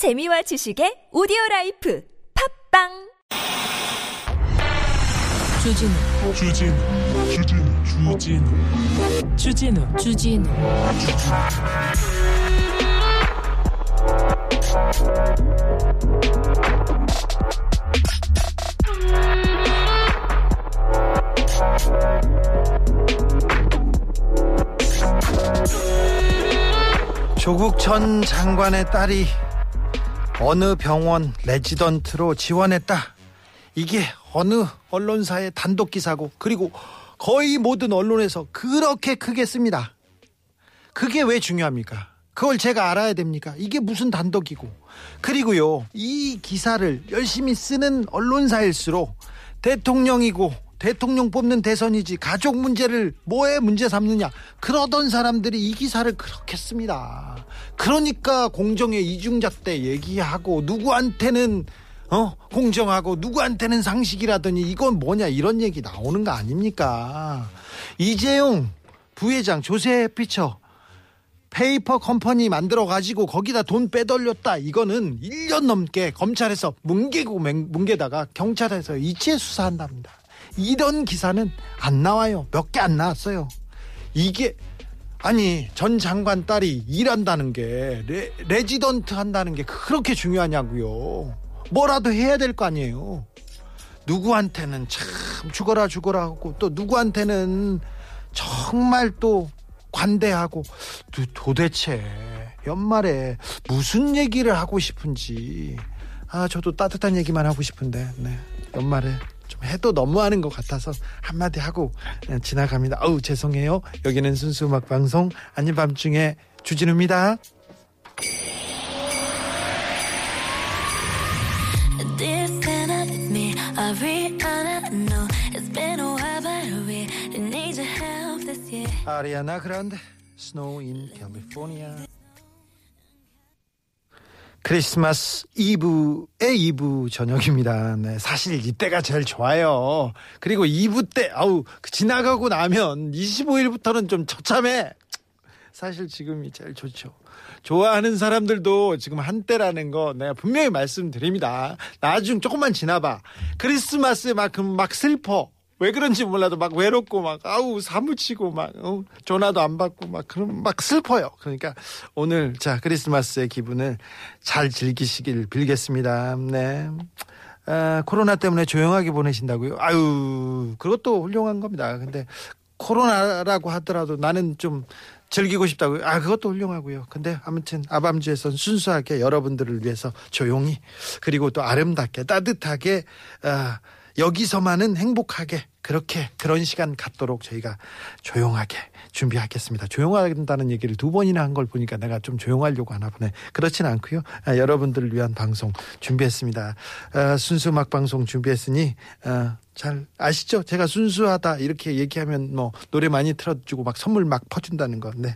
재미와 지식의 오디오 라이프. 팝빵! 주진우. 주진우. 주진우. 주진우. 주진우. 주진우. 조국 전 장관의 딸이 어느 병원 레지던트로 지원했다. 이게 어느 언론사의 단독 기사고 그리고 거의 모든 언론에서 그렇게 크게 씁니다. 그게 왜 중요합니까? 그걸 제가 알아야 됩니까? 이게 무슨 단독이고. 그리고요, 이 기사를 열심히 쓰는 언론사일수록 대통령이고 대통령 뽑는 대선이지 가족 문제를 뭐에 문제 삼느냐 그러던 사람들이 이 기사를 그렇게 씁니다. 그러니까 공정의 이중잣대 얘기하고 누구한테는 어 공정하고 누구한테는 상식이라더니 이건 뭐냐 이런 얘기 나오는 거 아닙니까? 이재용 부회장 조세 도피처 페이퍼 컴퍼니 만들어 가지고 거기다 돈 빼돌렸다. 이거는 1년 넘게 검찰에서 뭉개고 뭉개다가 경찰에서 이제 수사한답니다. 이런 기사는 안 나와요. 몇 개 안 나왔어요. 이게 아니 전 장관 딸이 일한다는 게 레, 레지던트 한다는 게 그렇게 중요하냐고요. 뭐라도 해야 될 거 아니에요. 누구한테는 참 죽어라 죽어라 하고 또 누구한테는 정말 또 관대하고 도대체 연말에 무슨 얘기를 하고 싶은지 아 저도 따뜻한 얘기만 하고 싶은데 네 연말에 좀 해도 너무하는 것 같아서 한마디 하고 지나갑니다. 어우 죄송해요. 여기는 순수 음악 방송 아닌 밤중에 주진우입니다. 아리아나 그란데 Snow in California 크리스마스 이브의 이브 저녁입니다. 네, 사실 이때가 제일 좋아요. 그리고 이브 때, 아우, 지나가고 나면 25일부터는 좀 처참해. 사실 지금이 제일 좋죠. 좋아하는 사람들도 지금 한때라는 거 내가 분명히 말씀드립니다. 나중 조금만 지나봐. 크리스마스만큼 막 슬퍼. 왜 그런지 몰라도 막 외롭고 막 아우 사무치고 막 어, 전화도 안 받고 막 그럼 막 슬퍼요. 그러니까 오늘 자 크리스마스의 기분을 잘 즐기시길 빌겠습니다. 네. 아, 코로나 때문에 조용하게 보내신다고요? 아유 그것도 훌륭한 겁니다. 근데 코로나라고 하더라도 나는 좀 즐기고 싶다고요. 아, 그것도 훌륭하고요. 근데 아무튼 아밤주에선 순수하게 여러분들을 위해서 조용히 그리고 또 아름답게 따뜻하게 아, 여기서만은 행복하게 그렇게 그런 시간 갖도록 저희가 조용하게 준비하겠습니다. 조용하다는 얘기를 두 번이나 한 걸 보니까 내가 좀 조용하려고 하나 보네. 그렇진 않고요. 아, 여러분들을 위한 방송 준비했습니다. 아, 순수 음악 방송 준비했으니 아, 잘 아시죠? 제가 순수하다 이렇게 얘기하면 뭐 노래 많이 틀어주고 막 선물 막 퍼준다는 거. 네.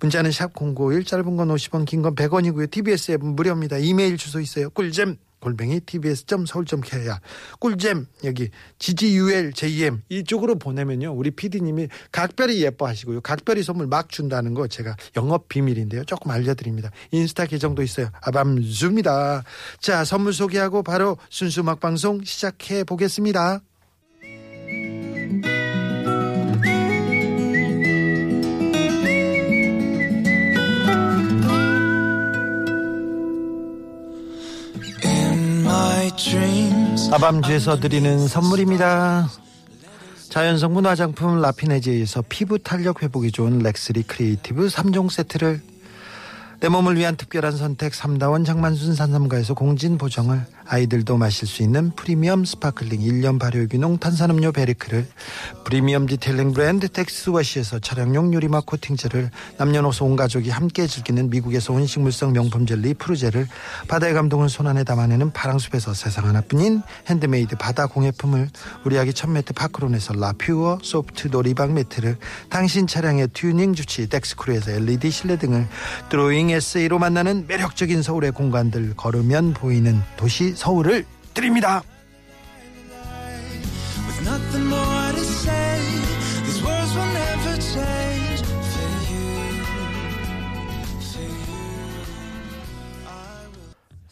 문자는 샵051 짧은 건 50원 긴 건 100원이고요. TBS 앱은 무료입니다. 이메일 주소 있어요. 꿀잼 골뱅이 tbs.서울.kr 꿀잼 여기 GGUL JM 이쪽으로 보내면요 우리 PD님이 각별히 예뻐하시고요. 각별히 선물 막 준다는 거 제가 영업 비밀인데요. 조금 알려드립니다. 인스타 계정도 있어요. 아밤주입니다. 자 선물 소개하고 바로 순수 음악 방송 시작해 보겠습니다. 아밤주에서 드리는 선물입니다. 자연성분 화장품 라피네지에서 피부 탄력 회복이 좋은 렉스리 크리에이티브 3종 세트를. 내 몸을 위한 특별한 선택 삼다원 장만순 산삼가에서 공진 보정을 아이들도 마실 수 있는 프리미엄 sparkling 1년 발효 유기농 탄산음료 베리크를 프리미엄 detailing 브랜드 텍스워시에서 차량용 유리막 코팅제를 남녀노소 온 가족이 함께 즐기는 미국에서 온 식물성 명품 젤리 프루제를 바다의 감동을 손안에 담아내는 파랑숲에서 세상 하나뿐인 핸드메이드 바다 공예품을 우리 아기 첫 매트 파크론에서 라퓨어 소프트 놀이방 매트를 당신 차량의 튜닝 주치의 덱스크루에서 LED 실내 등을 드로잉 에세이로 만나는 매력적인 서울의 공간들 걸으면 보이는 도시 서울을 드립니다.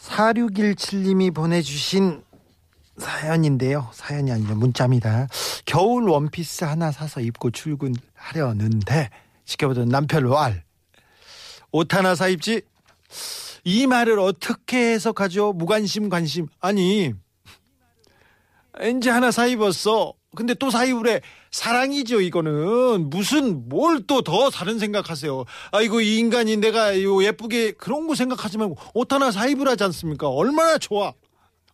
4617님이 보내주신 사연인데요. 사연이 아니라 문자입니다. 겨울 원피스 하나 사서 입고 출근하려는데 지켜보던 남편 왈. 옷 하나 사 입지? 이 말을 어떻게 해석하죠? 무관심 관심. 아니 엔지 하나 사 입었어. 근데 또 사 입으래. 사랑이죠 이거는 무슨 뭘 또 더 다른 생각하세요. 아이고 이 인간이 내가 예쁘게 그런 거 생각하지 말고 옷 하나 사 입으라지 않습니까? 얼마나 좋아.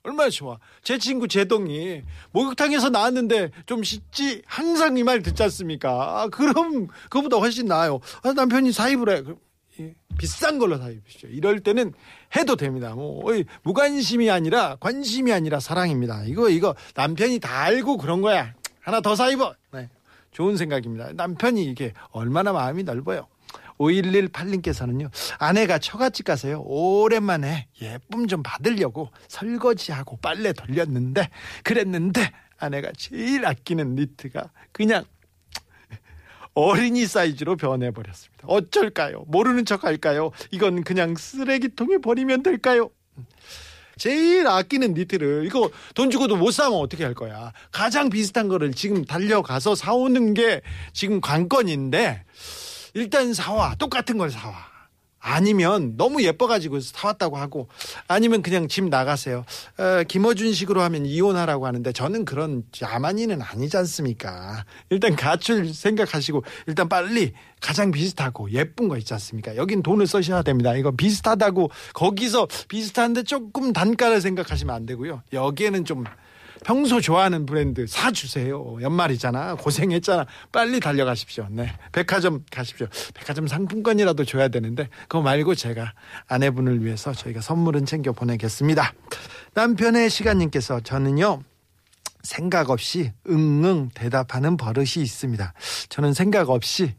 얼마나 좋아. 제 친구 제동이 목욕탕에서 나왔는데 좀 씻지 항상 이 말 듣지 않습니까? 아, 그럼 그보다 훨씬 나아요. 아, 남편이 사입을 해. 예, 비싼 걸로 사입으시죠. 이럴 때는 해도 됩니다. 뭐 무관심이 아니라 관심이 아니라 사랑입니다. 이거 이거 남편이 다 알고 그런 거야. 하나 더 사입어. 네. 좋은 생각입니다. 남편이 이게 얼마나 마음이 넓어요. 5118님께서는요, 아내가 처갓집 가서요, 오랜만에 예쁨 좀 받으려고 설거지하고 빨래 돌렸는데, 그랬는데, 아내가 제일 아끼는 니트가 그냥 어린이 사이즈로 변해버렸습니다. 어쩔까요? 모르는 척 할까요? 이건 그냥 쓰레기통에 버리면 될까요? 제일 아끼는 니트를 이거 돈 주고도 못 사면 어떻게 할 거야? 가장 비슷한 거를 지금 달려가서 사오는 게 지금 관건인데 일단 사와 똑같은 걸 사와 아니면 너무 예뻐가지고 사왔다고 하고 아니면 그냥 집 나가세요. 어, 김어준식으로 하면 이혼하라고 하는데 저는 그런 야만이는 아니지 않습니까? 일단 가출 생각하시고 일단 빨리 가장 비슷하고 예쁜 거 있지 않습니까? 여긴 돈을 쓰셔야 됩니다. 이거 비슷하다고 거기서 비슷한데 조금 단가를 생각하시면 안 되고요. 여기에는 좀 평소 좋아하는 브랜드 사주세요. 연말이잖아. 고생했잖아. 빨리 달려가십시오. 네. 백화점 가십시오. 백화점 상품권이라도 줘야 되는데, 그거 말고 제가 아내분을 위해서 저희가 선물은 챙겨 보내겠습니다. 남편의 시간님께서 저는요, 생각 없이 응응 대답하는 버릇이 있습니다. 저는 생각 없이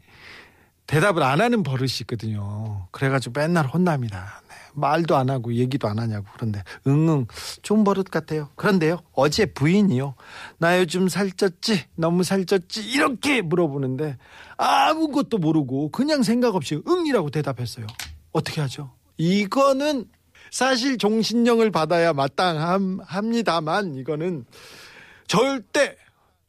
대답을 안 하는 버릇이 있거든요. 그래가지고 맨날 혼납니다. 네, 말도 안 하고 얘기도 안 하냐고 그런데 응응 좋은 버릇 같아요. 그런데요 어제 부인이요 나 요즘 살쪘지 너무 살쪘지 이렇게 물어보는데 아무것도 모르고 그냥 생각 없이 응이라고 대답했어요. 어떻게 하죠? 이거는 사실 종신령을 받아야 마땅합니다만 이거는 절대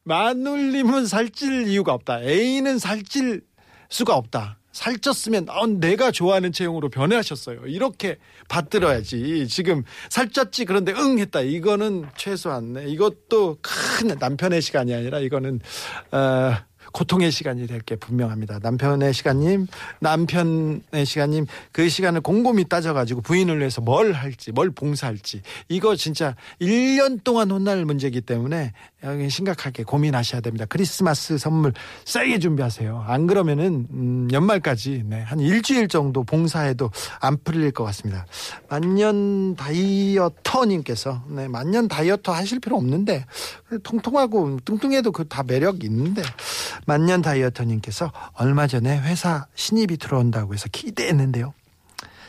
마눌님은 살찔 이유가 없다. A는 살찔 수가 없다. 살쪘으면 어, 내가 좋아하는 체형으로 변해하셨어요. 이렇게 받들어야지. 지금 살쪘지 그런데 응 했다. 이거는 최소한 네. 이것도 큰 남편의 시간이 아니라 이거는 어, 고통의 시간이 될 게 분명합니다. 남편의 시간님, 남편의 시간님, 그 시간을 곰곰이 따져가지고 부인을 위해서 뭘 할지, 뭘 봉사할지, 이거 진짜 1년 동안 혼날 문제이기 때문에 심각하게 고민하셔야 됩니다. 크리스마스 선물 세게 준비하세요. 안 그러면은, 음, 연말까지, 네, 한 일주일 정도 봉사해도 안 풀릴 것 같습니다. 만년 다이어터님께서, 네, 만년 다이어터 하실 필요 없는데, 통통하고 뚱뚱해도 그 다 매력 있는데, 만년 다이어터님께서 얼마 전에 회사 신입이 들어온다고 해서 기대했는데요.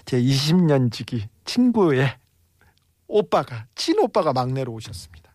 제 20년 지기 친구의 오빠가, 친오빠가 막내로 오셨습니다.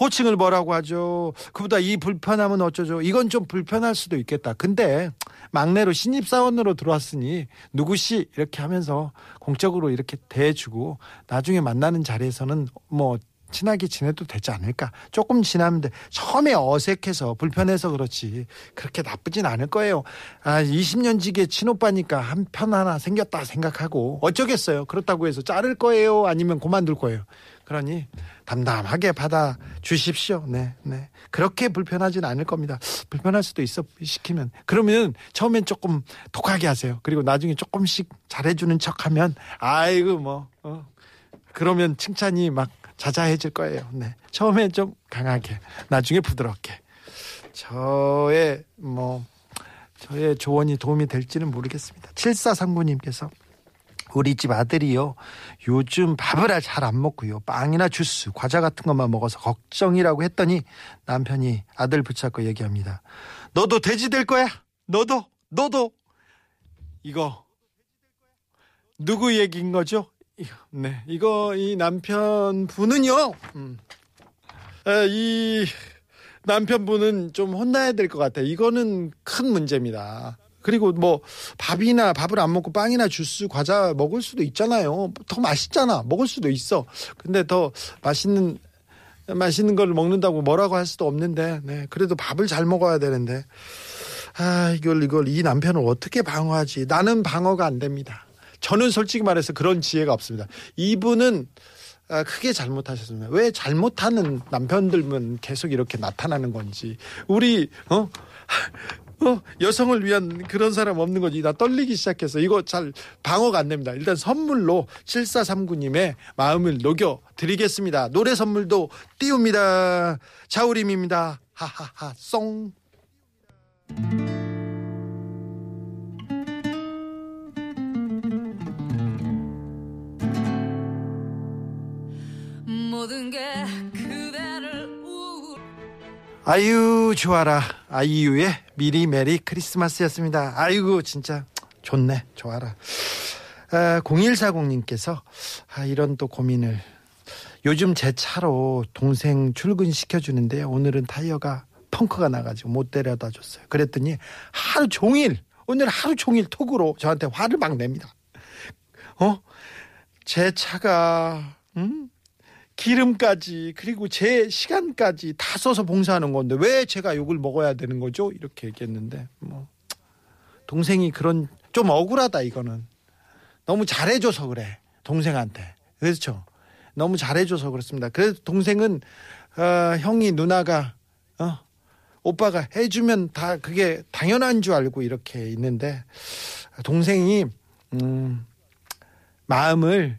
호칭을 뭐라고 하죠? 그보다 이 불편함은 어쩌죠? 이건 좀 불편할 수도 있겠다. 근데 막내로 신입사원으로 들어왔으니 누구시 이렇게 하면서 공적으로 이렇게 대해주고 나중에 만나는 자리에서는 뭐 친하게 지내도 되지 않을까. 조금 지나면 돼. 처음에 어색해서 불편해서 그렇지. 그렇게 나쁘진 않을 거예요. 아, 20년 지기의 친오빠니까 한 편 하나 생겼다 생각하고 어쩌겠어요. 그렇다고 해서 자를 거예요. 아니면 그만둘 거예요. 그러니 담담하게 받아 주십시오. 네, 네. 그렇게 불편하진 않을 겁니다. 불편할 수도 있어 시키면. 그러면 처음엔 조금 독하게 하세요. 그리고 나중에 조금씩 잘해주는 척하면 아이고 뭐 어. 그러면 칭찬이 막 자자해질 거예요. 네. 처음엔 좀 강하게, 나중에 부드럽게. 저의 뭐 저의 조언이 도움이 될지는 모르겠습니다. 7439님께서 우리 집 아들이요. 요즘 밥을 잘 안 먹고요. 빵이나 주스, 과자 같은 것만 먹어서 걱정이라고 했더니 남편이 아들 붙잡고 얘기합니다. 너도 돼지 될 거야. 너도, 너도. 이거 누구 얘기인 거죠? 네, 이거 이 남편분은요. 음, 이 남편분은 좀 혼나야 될 것 같아요. 이거는 큰 문제입니다. 그리고 뭐 밥이나 밥을 안 먹고 빵이나 주스, 과자 먹을 수도 있잖아요. 더 맛있잖아. 먹을 수도 있어. 근데 더 맛있는 맛있는 걸 먹는다고 뭐라고 할 수도 없는데, 네. 그래도 밥을 잘 먹어야 되는데, 아, 이걸, 이걸, 이 남편을 어떻게 방어하지? 나는 방어가 안 됩니다. 저는 솔직히 말해서 그런 지혜가 없습니다. 이분은 아, 크게 잘못하셨습니다. 왜 잘못하는 남편들만 계속 이렇게 나타나는 건지. 우리, 어? 어, 여성을 위한 그런 사람 없는 거지. 나 떨리기 시작해서 이거 잘 방어가 안 됩니다. 일단 선물로 7439님의 마음을 녹여 드리겠습니다. 노래 선물도 띄웁니다. 자우림입니다. 하하하, 송. 아유, 좋아라. 아이유의 미리 메리 크리스마스였습니다. 아이고, 진짜 좋네. 좋아라. 아, 0140님께서 아, 이런 또 고민을 요즘 제 차로 동생 출근시켜주는데 오늘은 타이어가 펑크가 나가지고 못 데려다 줬어요. 그랬더니 하루 종일, 오늘 하루 종일 톡으로 저한테 화를 막 냅니다. 어? 제 차가, 음? 기름까지 그리고 제 시간까지 다 써서 봉사하는 건데 왜 제가 욕을 먹어야 되는 거죠? 이렇게 얘기했는데 뭐 동생이 그런 좀 억울하다 이거는. 너무 잘해줘서 그래 동생한테. 그렇죠? 너무 잘해줘서 그렇습니다. 그래서 동생은 어, 형이 누나가 어, 오빠가 해주면 다 그게 당연한 줄 알고 이렇게 있는데 동생이 음, 마음을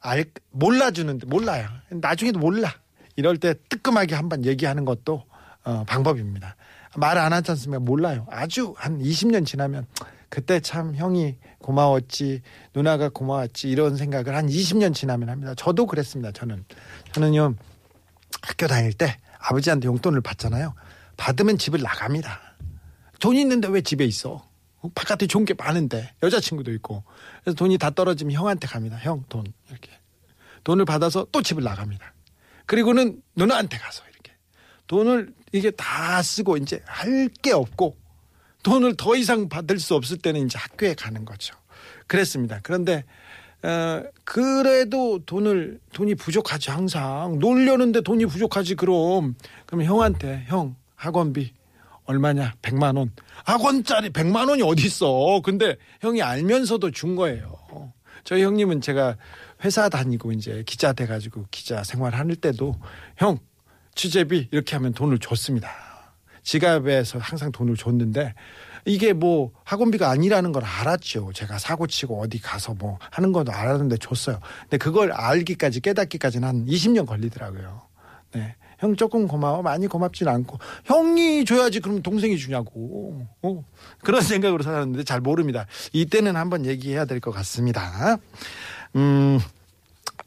알 몰라주는데 몰라요. 나중에도 몰라. 이럴 때 뜨끔하게 한번 얘기하는 것도 어, 방법입니다. 말 안 하지 않습니까? 몰라요. 아주 한 20년 지나면 그때 참 형이 고마웠지 누나가 고마웠지 이런 생각을 한 20년 지나면 합니다. 저도 그랬습니다. 저는 저는요 학교 다닐 때 아버지한테 용돈을 받잖아요. 받으면 집을 나갑니다. 돈 있는데 왜 집에 있어? 바깥에 좋은 게 많은데 여자친구도 있고 그래서 돈이 다 떨어지면 형한테 갑니다. 형 돈 이렇게 돈을 받아서 또 집을 나갑니다. 그리고는 누나한테 가서 이렇게 돈을 이게 다 쓰고 이제 할 게 없고 돈을 더 이상 받을 수 없을 때는 이제 학교에 가는 거죠. 그랬습니다. 그런데 어, 그래도 돈을 돈이 부족하지 항상 놀려는데 돈이 부족하지 그럼 그럼 형한테 형 학원비 얼마냐? 100만 원. 학원짜리 100만 원이 어디 있어? 근데 형이 알면서도 준 거예요. 저희 형님은 제가 회사 다니고 이제 기자 돼 가지고 기자 생활할 때도 형 취재비 이렇게 하면 돈을 줬습니다. 지갑에서 항상 돈을 줬는데 이게 뭐 학원비가 아니라는 걸 알았죠. 제가 사고 치고 어디 가서 뭐 하는 것도 알았는데 줬어요. 근데 그걸 알기까지 깨닫기까지는 한 20년 걸리더라고요. 네. 형 조금 고마워 많이 고맙진 않고. 형이 줘야지 그럼 동생이 주냐고. 어, 그런 생각으로 살았는데 잘 모릅니다. 이때는 한번 얘기해야 될 것 같습니다. 음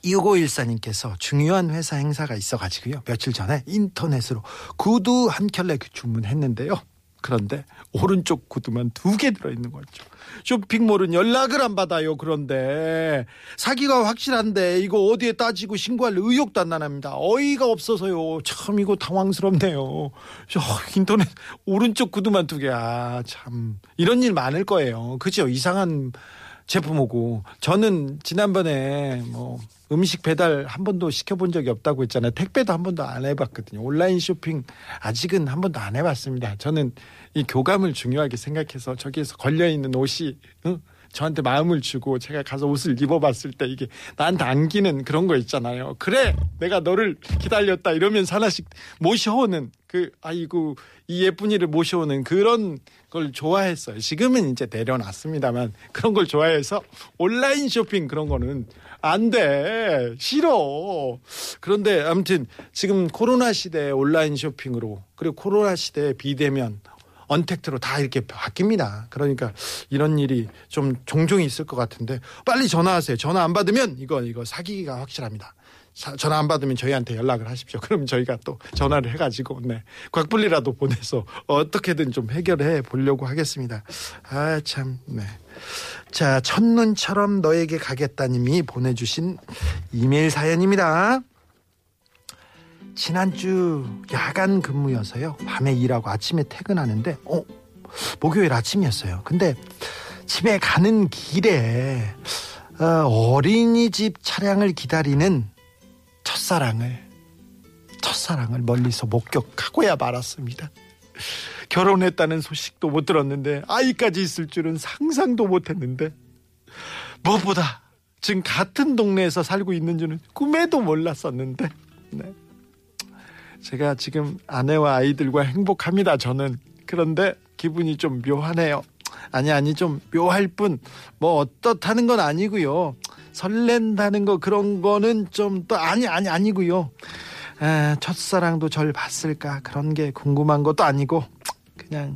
2514님께서 중요한 회사 행사가 있어가지고요. 며칠 전에 인터넷으로 구두 한 켤레 주문했는데요 그런데 오른쪽 구두만 두 개 들어있는 거죠. 쇼핑몰은 연락을 안 받아요. 그런데 사기가 확실한데 이거 어디에 따지고 신고할 의욕도 안 나납니다. 어이가 없어서요. 참 이거 당황스럽네요. 저 인터넷 오른쪽 구두만 두 개. 아, 참 이런 일 많을 거예요. 그죠? 이상한 제품 오고 저는 지난번에 뭐 음식 배달 한 번도 시켜본 적이 없다고 했잖아요. 택배도 한 번도 안 해봤거든요. 온라인 쇼핑 아직은 한 번도 안 해봤습니다. 저는 이 교감을 중요하게 생각해서 저기에서 걸려 있는 옷이 어? 저한테 마음을 주고 제가 가서 옷을 입어봤을 때 이게 나한테 안기는 그런 거 있잖아요. 그래, 내가 너를 기다렸다 이러면서 하나씩 모셔오는 그 아이고 이 예쁜이를 모셔오는 그런 걸 좋아했어요. 지금은 이제 내려놨습니다만 그런 걸 좋아해서 온라인 쇼핑 그런 거는 안 돼. 싫어. 그런데 아무튼 지금 코로나 시대에 온라인 쇼핑으로 그리고 코로나 시대에 비대면 언택트로 다 이렇게 바뀝니다. 그러니까 이런 일이 좀 종종 있을 것 같은데 빨리 전화하세요. 전화 안 받으면 이거 이거 사기가 확실합니다. 사, 전화 안 받으면 저희한테 연락을 하십시오. 그럼 저희가 또 전화를 해가지고 네 곽불리라도 보내서 어떻게든 좀 해결해 보려고 하겠습니다. 아 참 네. 자 첫눈처럼 너에게 가겠다님이 보내주신 이메일 사연입니다. 지난주 야간 근무여서요. 밤에 일하고 아침에 퇴근하는데 어 목요일 아침이었어요. 근데 집에 가는 길에 어, 어린이집 차량을 기다리는 첫사랑을 첫사랑을 멀리서 목격하고야 말았습니다. 결혼했다는 소식도 못 들었는데 아이까지 있을 줄은 상상도 못 했는데 무엇보다 지금 같은 동네에서 살고 있는 줄은 꿈에도 몰랐었는데 네. 제가 지금 아내와 아이들과 행복합니다. 저는. 그런데 기분이 좀 묘하네요. 아니 아니 좀 묘할 뿐 뭐 어떻다는 건 아니고요. 설렌다는 거 그런 거는 좀 또 아니 아니 아니고요. 에, 첫사랑도 절 봤을까? 그런 게 궁금한 것도 아니고 그냥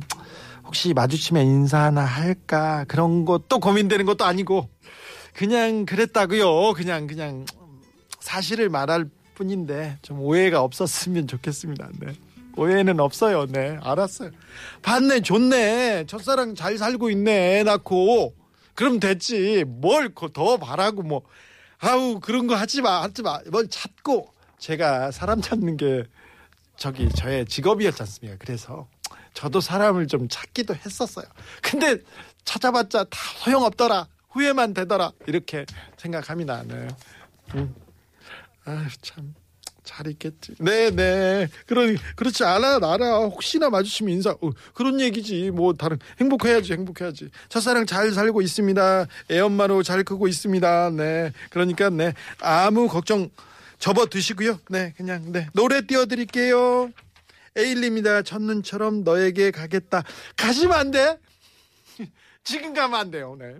혹시 마주치면 인사 하나 할까? 그런 것도 고민되는 것도 아니고 그냥 그랬다고요. 그냥 그냥 사실을 말할 뿐인데 좀 오해가 없었으면 좋겠습니다. 네. 오해는 없어요. 네. 알았어요. 봤네 좋네. 첫사랑 잘 살고 있네. 애 낳고. 그럼 됐지. 뭘 더 바라고 뭐. 아우 그런 거 하지 마 하지 마 뭘 찾고. 제가 사람 찾는 게 저기 저의 직업이었지 않습니까? 그래서 저도 사람을 좀 찾기도 했었어요. 근데 찾아봤자 다 소용없더라. 후회만 되더라. 이렇게 생각합니다. 네. 음. 아유 참. 잘 있겠지. 네, 네. 그러니 그렇지 알아, 알아. 혹시나 마주치면 인사. 어, 그런 얘기지. 뭐 다른 행복해야지, 행복해야지. 첫사랑 잘 살고 있습니다. 애 엄마로 잘 크고 있습니다. 네. 그러니까 네 아무 걱정 접어 드시고요. 네, 그냥 네 노래 띄워드릴게요. 에일리입니다. 첫눈처럼 너에게 가겠다. 가시면 안 돼. 지금 가면 안 돼요. 네.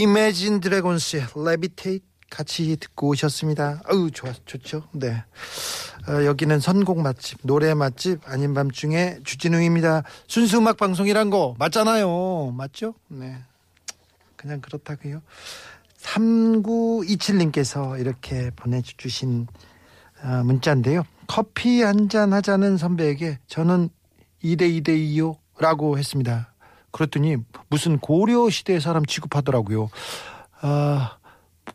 이매진 드래곤스의 Levitate 같이 듣고 오셨습니다. 아우 좋아 좋죠. 네. 어, 여기는 선곡 맛집, 노래 맛집 아닌 밤중에 주진우입니다. 순수 음악 방송이란 거 맞잖아요. 맞죠? 네. 그냥 그렇다고요. 3927님께서 이렇게 보내주신 어, 문자인데요. 커피 한 잔 하자는 선배에게 저는 2대 2대 2요 라고 했습니다. 그랬더니 무슨 고려 시대 사람 취급하더라고요. 아,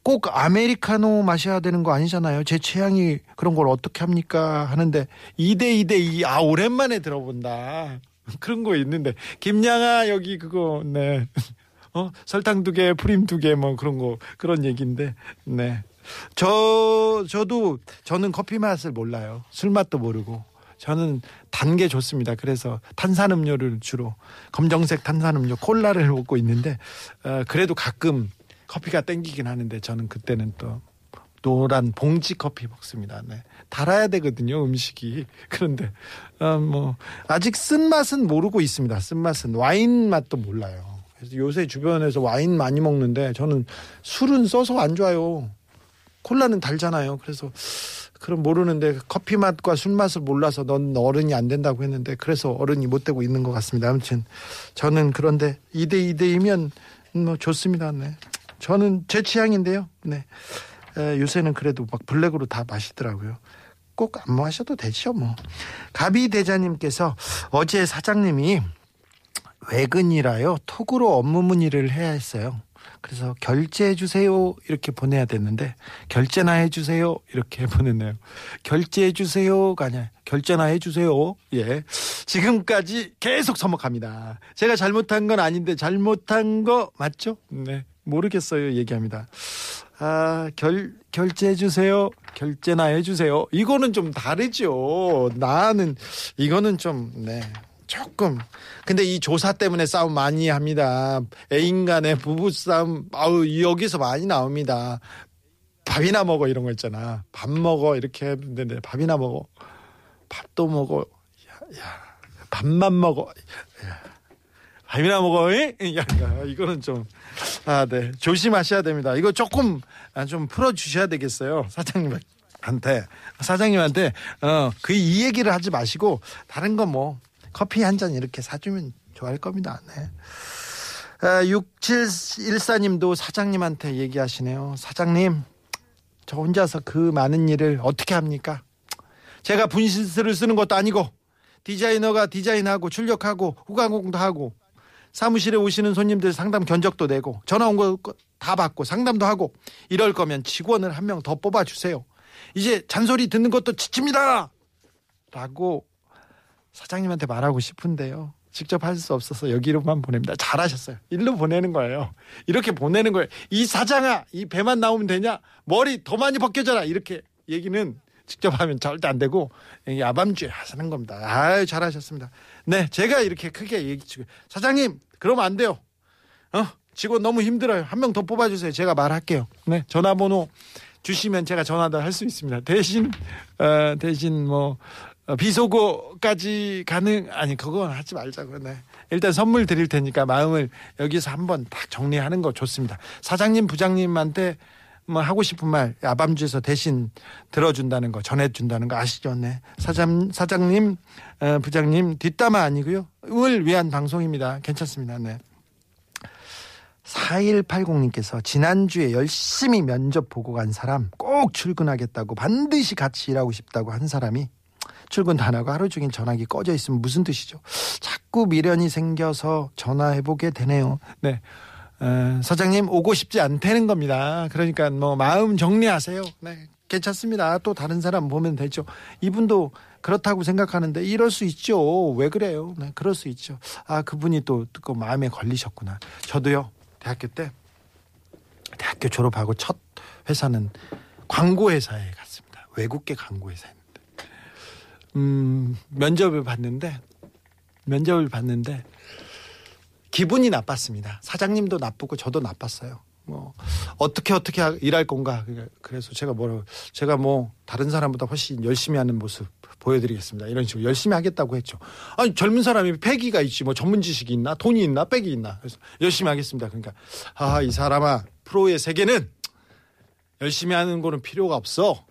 꼭 아메리카노 마셔야 되는 거 아니잖아요. 제 취향이 그런 걸 어떻게 합니까? 하는데 2대 2대 2 아 오랜만에 들어본다. 그런 거 있는데 김양아 여기 그거 네. 어 설탕 두 개, 프림 두 개 뭐 그런 거 그런 얘기인데 네. 저 저도 저는 커피 맛을 몰라요. 술 맛도 모르고 저는 단 게 좋습니다. 그래서 탄산음료를 주로 검정색 탄산음료 콜라를 먹고 있는데 어, 그래도 가끔 커피가 땡기긴 하는데 저는 그때는 또 노란 봉지 커피 먹습니다. 네. 달아야 되거든요, 음식이. 그런데 어, 뭐 아직 쓴 맛은 모르고 있습니다. 쓴 맛은 와인 맛도 몰라요. 그래서 요새 주변에서 와인 많이 먹는데 저는 술은 써서 안 좋아요. 콜라는 달잖아요. 그래서 그럼 모르는데 커피 맛과 술 맛을 몰라서 넌 어른이 안 된다고 했는데 그래서 어른이 못 되고 있는 것 같습니다. 아무튼 저는 그런데 2대 2대이면 뭐 좋습니다. 네. 저는 제 취향인데요. 네. 에, 요새는 그래도 막 블랙으로 다 마시더라고요. 꼭 안 마셔도 되죠, 뭐. 가비 대자님께서 어제 사장님이 외근이라요. 톡으로 업무 문의를 해야 했어요. 그래서 결제해 주세요 이렇게 보내야 됐는데 결제나 해 주세요 이렇게 보냈네요. 결제해 주세요가 아니라 결제나 해 주세요. 예. 지금까지 계속 서먹합니다. 제가 잘못한 건 아닌데 잘못한 거 맞죠? 네. 모르겠어요. 얘기합니다. 아, 결, 결제해 주세요. 결제나 해 주세요. 이거는 좀 다르죠. 나는 이거는 좀 네. 조금. 근데 이 조사 때문에 싸움 많이 합니다. 애인 간의 부부 싸움, 아우, 여기서 많이 나옵니다. 밥이나 먹어, 이런 거 있잖아. 밥 먹어, 이렇게 했는데, 밥이나 먹어. 밥도 먹어. 야, 야 밥만 먹어. 야, 밥이나 먹어, 이? 야, 야, 이거는 좀, 아, 네. 조심하셔야 됩니다. 이거 조금, 아, 좀 풀어 주셔야 되겠어요. 사장님한테. 사장님한테, 어, 그 이 얘기를 하지 마시고, 다른 거 뭐, 커피 한 잔 이렇게 사주면 좋아할 겁니다. 네. 아, 6714님도 사장님한테 얘기하시네요. 사장님, 저 혼자서 그 많은 일을 어떻게 합니까? 제가 분실스를 쓰는 것도 아니고 디자이너가 디자인하고 출력하고 후가공도 하고 사무실에 오시는 손님들 상담 견적도 내고 전화 온 거 다 받고 상담도 하고 이럴 거면 직원을 한 명 더 뽑아 주세요. 이제 잔소리 듣는 것도 지칩니다. 라고 사장님한테 말하고 싶은데요. 직접 할 수 없어서 여기로만 보냅니다. 잘하셨어요. 일로 보내는 거예요. 이렇게 보내는 거예요. 이 사장아, 이 배만 나오면 되냐? 머리 더 많이 벗겨져라. 이렇게 얘기는 직접 하면 절대 안 되고 야밤주에 하시는 겁니다. 아유 잘하셨습니다. 네, 제가 이렇게 크게 얘기 치고 사장님 그러면 안 돼요. 어 직원 너무 힘들어요. 한 명 더 뽑아주세요. 제가 말할게요. 네, 전화번호 주시면 제가 전화도 할 수 있습니다. 대신 어, 대신 뭐 어, 비속어까지 가능 아니 그건 하지 말자고 네. 일단 선물 드릴 테니까 마음을 여기서 한번 딱 정리하는 거 좋습니다. 사장님 부장님한테 뭐 하고 싶은 말 아밤주에서 대신 들어준다는 거 전해준다는 거 아시죠? 네. 사장 사장님 어, 부장님 뒷담화 아니고요. 을 위한 방송입니다. 괜찮습니다. 네. 4180님께서 지난주에 열심히 면접 보고 간 사람 꼭 출근하겠다고 반드시 같이 일하고 싶다고 한 사람이 출근도 안 하고 하루 종일 전화기 꺼져 있으면 무슨 뜻이죠? 자꾸 미련이 생겨서 전화해 보게 되네요. 네. 어, 사장님 오고 싶지 않다는 겁니다. 그러니까 뭐 마음 정리하세요. 네, 괜찮습니다. 또 다른 사람 보면 되죠. 이분도 그렇다고 생각하는데 이럴 수 있죠. 왜 그래요? 네, 그럴 수 있죠. 아 그분이 또, 또 마음에 걸리셨구나. 저도요 대학교 때 대학교 졸업하고 첫 회사는 광고 회사에 갔습니다. 외국계 광고 회사였는데 음, 면접을 봤는데 면접을 봤는데 기분이 나빴습니다. 사장님도 나쁘고 저도 나빴어요. 뭐 어떻게 어떻게 일할 건가? 그래서 제가 뭐라 제가 뭐 다른 사람보다 훨씬 열심히 하는 모습 보여드리겠습니다. 이런 식으로 열심히 하겠다고 했죠. 아니 젊은 사람이 패기가 있지. 뭐 전문 지식이 있나? 돈이 있나? 빽이 있나? 그래서 열심히 하겠습니다. 그러니까 아 이 사람아 프로의 세계는 열심히 하는 거는 필요가 없어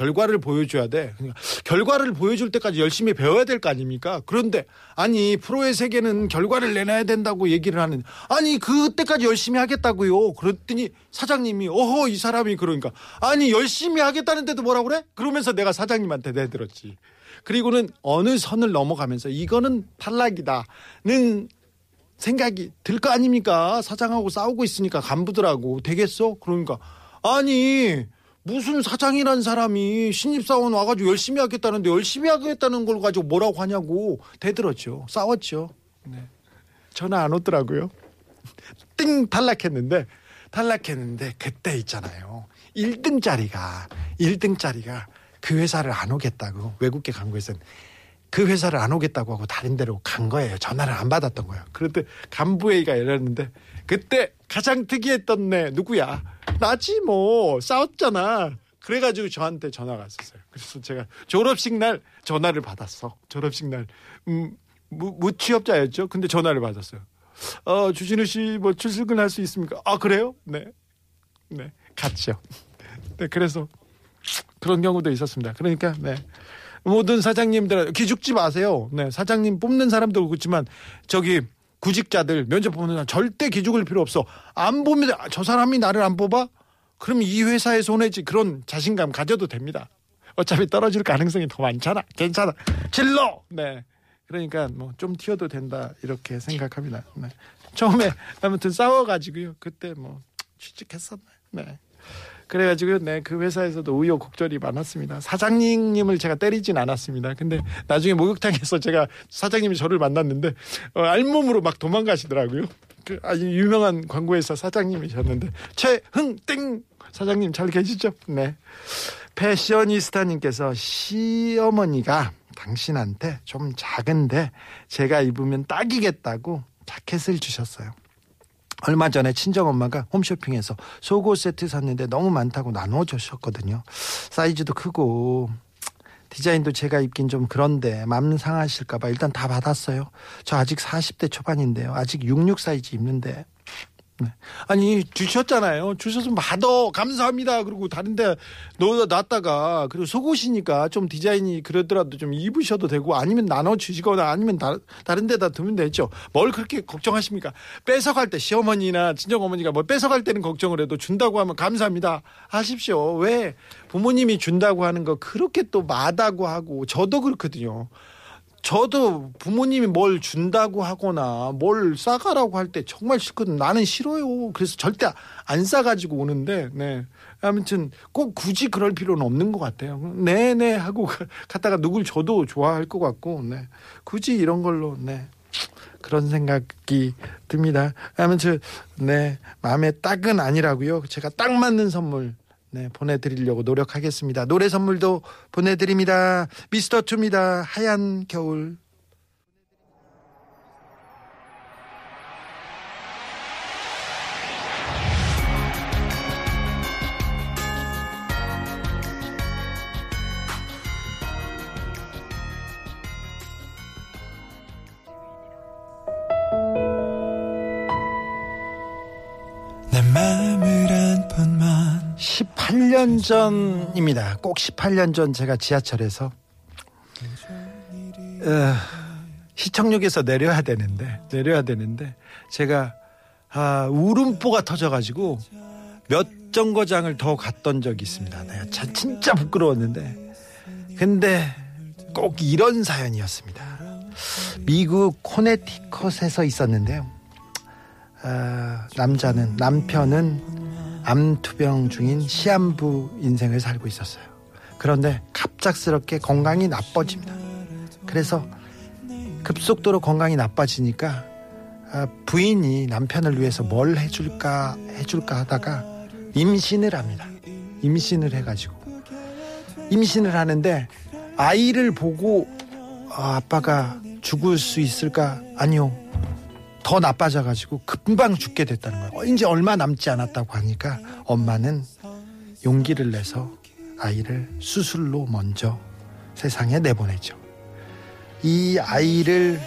결과를 보여줘야 돼. 그러니까 결과를 보여줄 때까지 열심히 배워야 될 거 아닙니까? 그런데 아니 프로의 세계는 결과를 내놔야 된다고 얘기를 하는 아니 그때까지 열심히 하겠다고요. 그랬더니 사장님이 어허 이 사람이 그러니까 아니 열심히 하겠다는데도 뭐라 그래? 그러면서 내가 사장님한테 내들었지. 그리고는 어느 선을 넘어가면서 이거는 탈락이다는 생각이 들 거 아닙니까? 사장하고 싸우고 있으니까 간부들하고 되겠어? 그러니까 아니 무슨 사장이란 사람이 신입사원 와가지고 열심히 하겠다는데 열심히 하겠다는 걸 가지고 뭐라고 하냐고 대들었죠. 싸웠죠. 네. 전화 안 오더라고요. 띵 탈락했는데 탈락했는데 그때 있잖아요. 1등짜리가 1등짜리가 그 회사를 안 오겠다고 외국계 광고에서는 그 회사를 안 오겠다고 하고 다른 데로 간 거예요. 전화를 안 받았던 거예요. 그런데 간부회의가 열렸는데 그때 가장 특이했던 애 누구야? 나지 뭐 싸웠잖아. 그래가지고 저한테 전화가 왔었어요. 그래서 제가 졸업식 날 전화를 받았어. 졸업식 날 음, 무, 무취업자였죠. 근데 전화를 받았어요. 어 주진우 씨 뭐 출근할 수 있습니까? 아 그래요? 네, 네 갔죠. 네 그래서 그런 경우도 있었습니다. 그러니까 네. 모든 사장님들 기죽지 마세요. 네, 사장님 뽑는 사람도 그렇지만 저기 구직자들 면접 보는 사람 절대 기죽을 필요 없어. 안 보면 저 사람이 나를 안 뽑아? 그럼 이 회사에 손해지 그런 자신감 가져도 됩니다. 어차피 떨어질 가능성이 더 많잖아. 괜찮아. 질러. 네. 그러니까 뭐 좀 튀어도 된다 이렇게 생각합니다. 네. 처음에 아무튼 싸워가지고요. 그때 뭐 취직했었네. 네. 그래가지고 네, 그 회사에서도 우여곡절이 많았습니다. 사장님을 제가 때리진 않았습니다. 근데 나중에 목욕탕에서 제가 사장님이 저를 만났는데 어, 알몸으로 막 도망가시더라고요. 그 아주 유명한 광고회사 사장님이셨는데 최흥땡 사장님 잘 계시죠? 네. 패셔니스타님께서 시어머니가 당신한테 좀 작은데 제가 입으면 딱이겠다고 자켓을 주셨어요. 얼마 전에 친정엄마가 홈쇼핑에서 속옷 세트 샀는데 너무 많다고 나눠 주셨거든요. 사이즈도 크고 디자인도 제가 입긴 좀 그런데 맘 상하실까봐 일단 다 받았어요. 저 아직 40대 초반인데요. 아직 66 사이즈 입는데 네. 아니 주셨잖아요. 주셔서 받아 감사합니다. 그리고 다른데 넣어 놨다가 그리고 속옷이니까 좀 디자인이 그러더라도 좀 입으셔도 되고 아니면 나눠 주시거나 아니면 다, 다른 데다 두면 되죠. 뭘 그렇게 걱정하십니까? 뺏어갈 때 시어머니나 친정 어머니가 뭐 뺏어갈 때는 걱정을 해도 준다고 하면 감사합니다 하십시오. 왜 부모님이 준다고 하는 거 그렇게 또 마다고 하고 저도 그렇거든요. 저도 부모님이 뭘 준다고 하거나 뭘 싸가라고 할 때 정말 싫거든. 나는 싫어요. 그래서 절대 안 싸가지고 오는데, 네. 아무튼 꼭 굳이 그럴 필요는 없는 것 같아요. 네네 하고 갔다가 누굴 줘도 좋아할 것 같고, 네. 굳이 이런 걸로, 네. 그런 생각이 듭니다. 아무튼, 네. 마음에 딱은 아니라고요. 제가 딱 맞는 선물 네, 보내드리려고 노력하겠습니다. 노래 선물도 보내드립니다. 미스터 투입니다. 하얀 겨울. 18년 전입니다. 꼭 18년 전 제가 지하철에서 어, 시청역에서 내려야 되는데 내려야 되는데 제가 아, 울음보가 터져가지고 몇 정거장을 더 갔던 적이 있습니다. 내가 참 진짜 부끄러웠는데 근데 꼭 이런 사연이었습니다. 미국 코네티컷에서 있었는데요. 아, 남자는 남편은 암투병 중인 시한부 인생을 살고 있었어요. 그런데 갑작스럽게 건강이 나빠집니다. 그래서 급속도로 건강이 나빠지니까 아, 부인이 남편을 위해서 뭘 해줄까 해줄까 하다가 임신을 합니다. 임신을 해가지고 임신을 하는데 아이를 보고 아, 아빠가 죽을 수 있을까 아니요 더 나빠져가지고 금방 죽게 됐다는 거예요. 이제 얼마 남지 않았다고 하니까 엄마는 용기를 내서 아이를 수술로 먼저 세상에 내보내죠. 이 아이를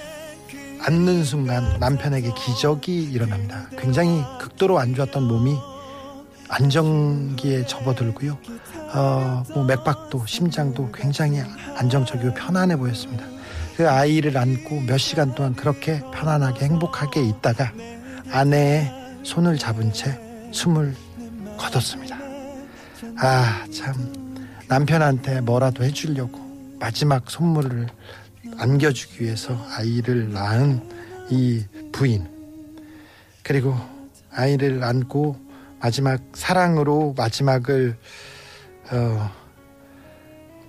안는 순간 남편에게 기적이 일어납니다. 굉장히 극도로 안 좋았던 몸이 안정기에 접어들고요. 어, 뭐 맥박도 심장도 굉장히 안정적이고 편안해 보였습니다. 그 아이를 안고 몇 시간 동안 그렇게 편안하게 행복하게 있다가 아내의 손을 잡은 채 숨을 거뒀습니다. 아, 참. 남편한테 뭐라도 해주려고 마지막 선물을 안겨주기 위해서 아이를 낳은 이 부인. 그리고 아이를 안고 마지막 사랑으로 마지막을, 어,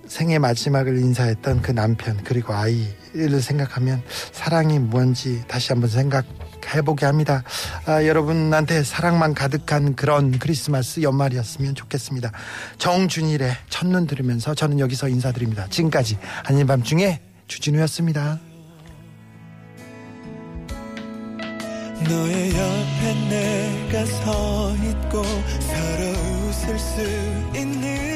생애 마지막을 인사했던 그 남편 그리고 아이를 생각하면 사랑이 뭔지 다시 한번 생각해보게 합니다. 아, 여러분한테 사랑만 가득한 그런 크리스마스 연말이었으면 좋겠습니다. 정준일의 첫눈 들으면서 저는 여기서 인사드립니다. 지금까지 아닌 밤중에 주진우였습니다. 너의 옆에 내가 서 있고 서로 웃을 수 있는